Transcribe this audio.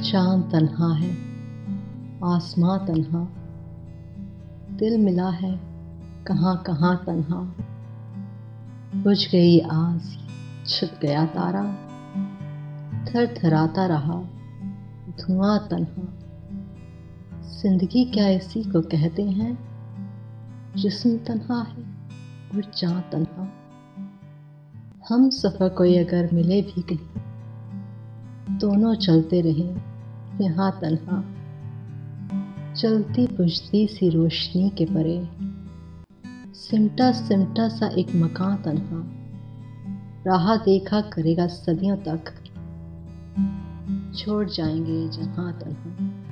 चाँद तन्हा है, आसमां तन्हा, दिल मिला है कहाँ कहाँ तन्हा। बुझ गई आस, छुप गया तारा, थर थराता रहा धुआँ तन्हा। ज़िंदगी क्या इसी को कहते हैं, जिस्म तन्हा है और चाँ तन्हा। हम सफ़र कोई अगर मिले भी कहीं, दोनों चलते रहें यहाँ तन्हा। चलती बुझती सी रोशनी के परे। सिमटा सिमटा सा एक मकान तन्हा। राह देखा करेगा सदियों तक। छोड़ जाएँगे जहाँ तन्हा।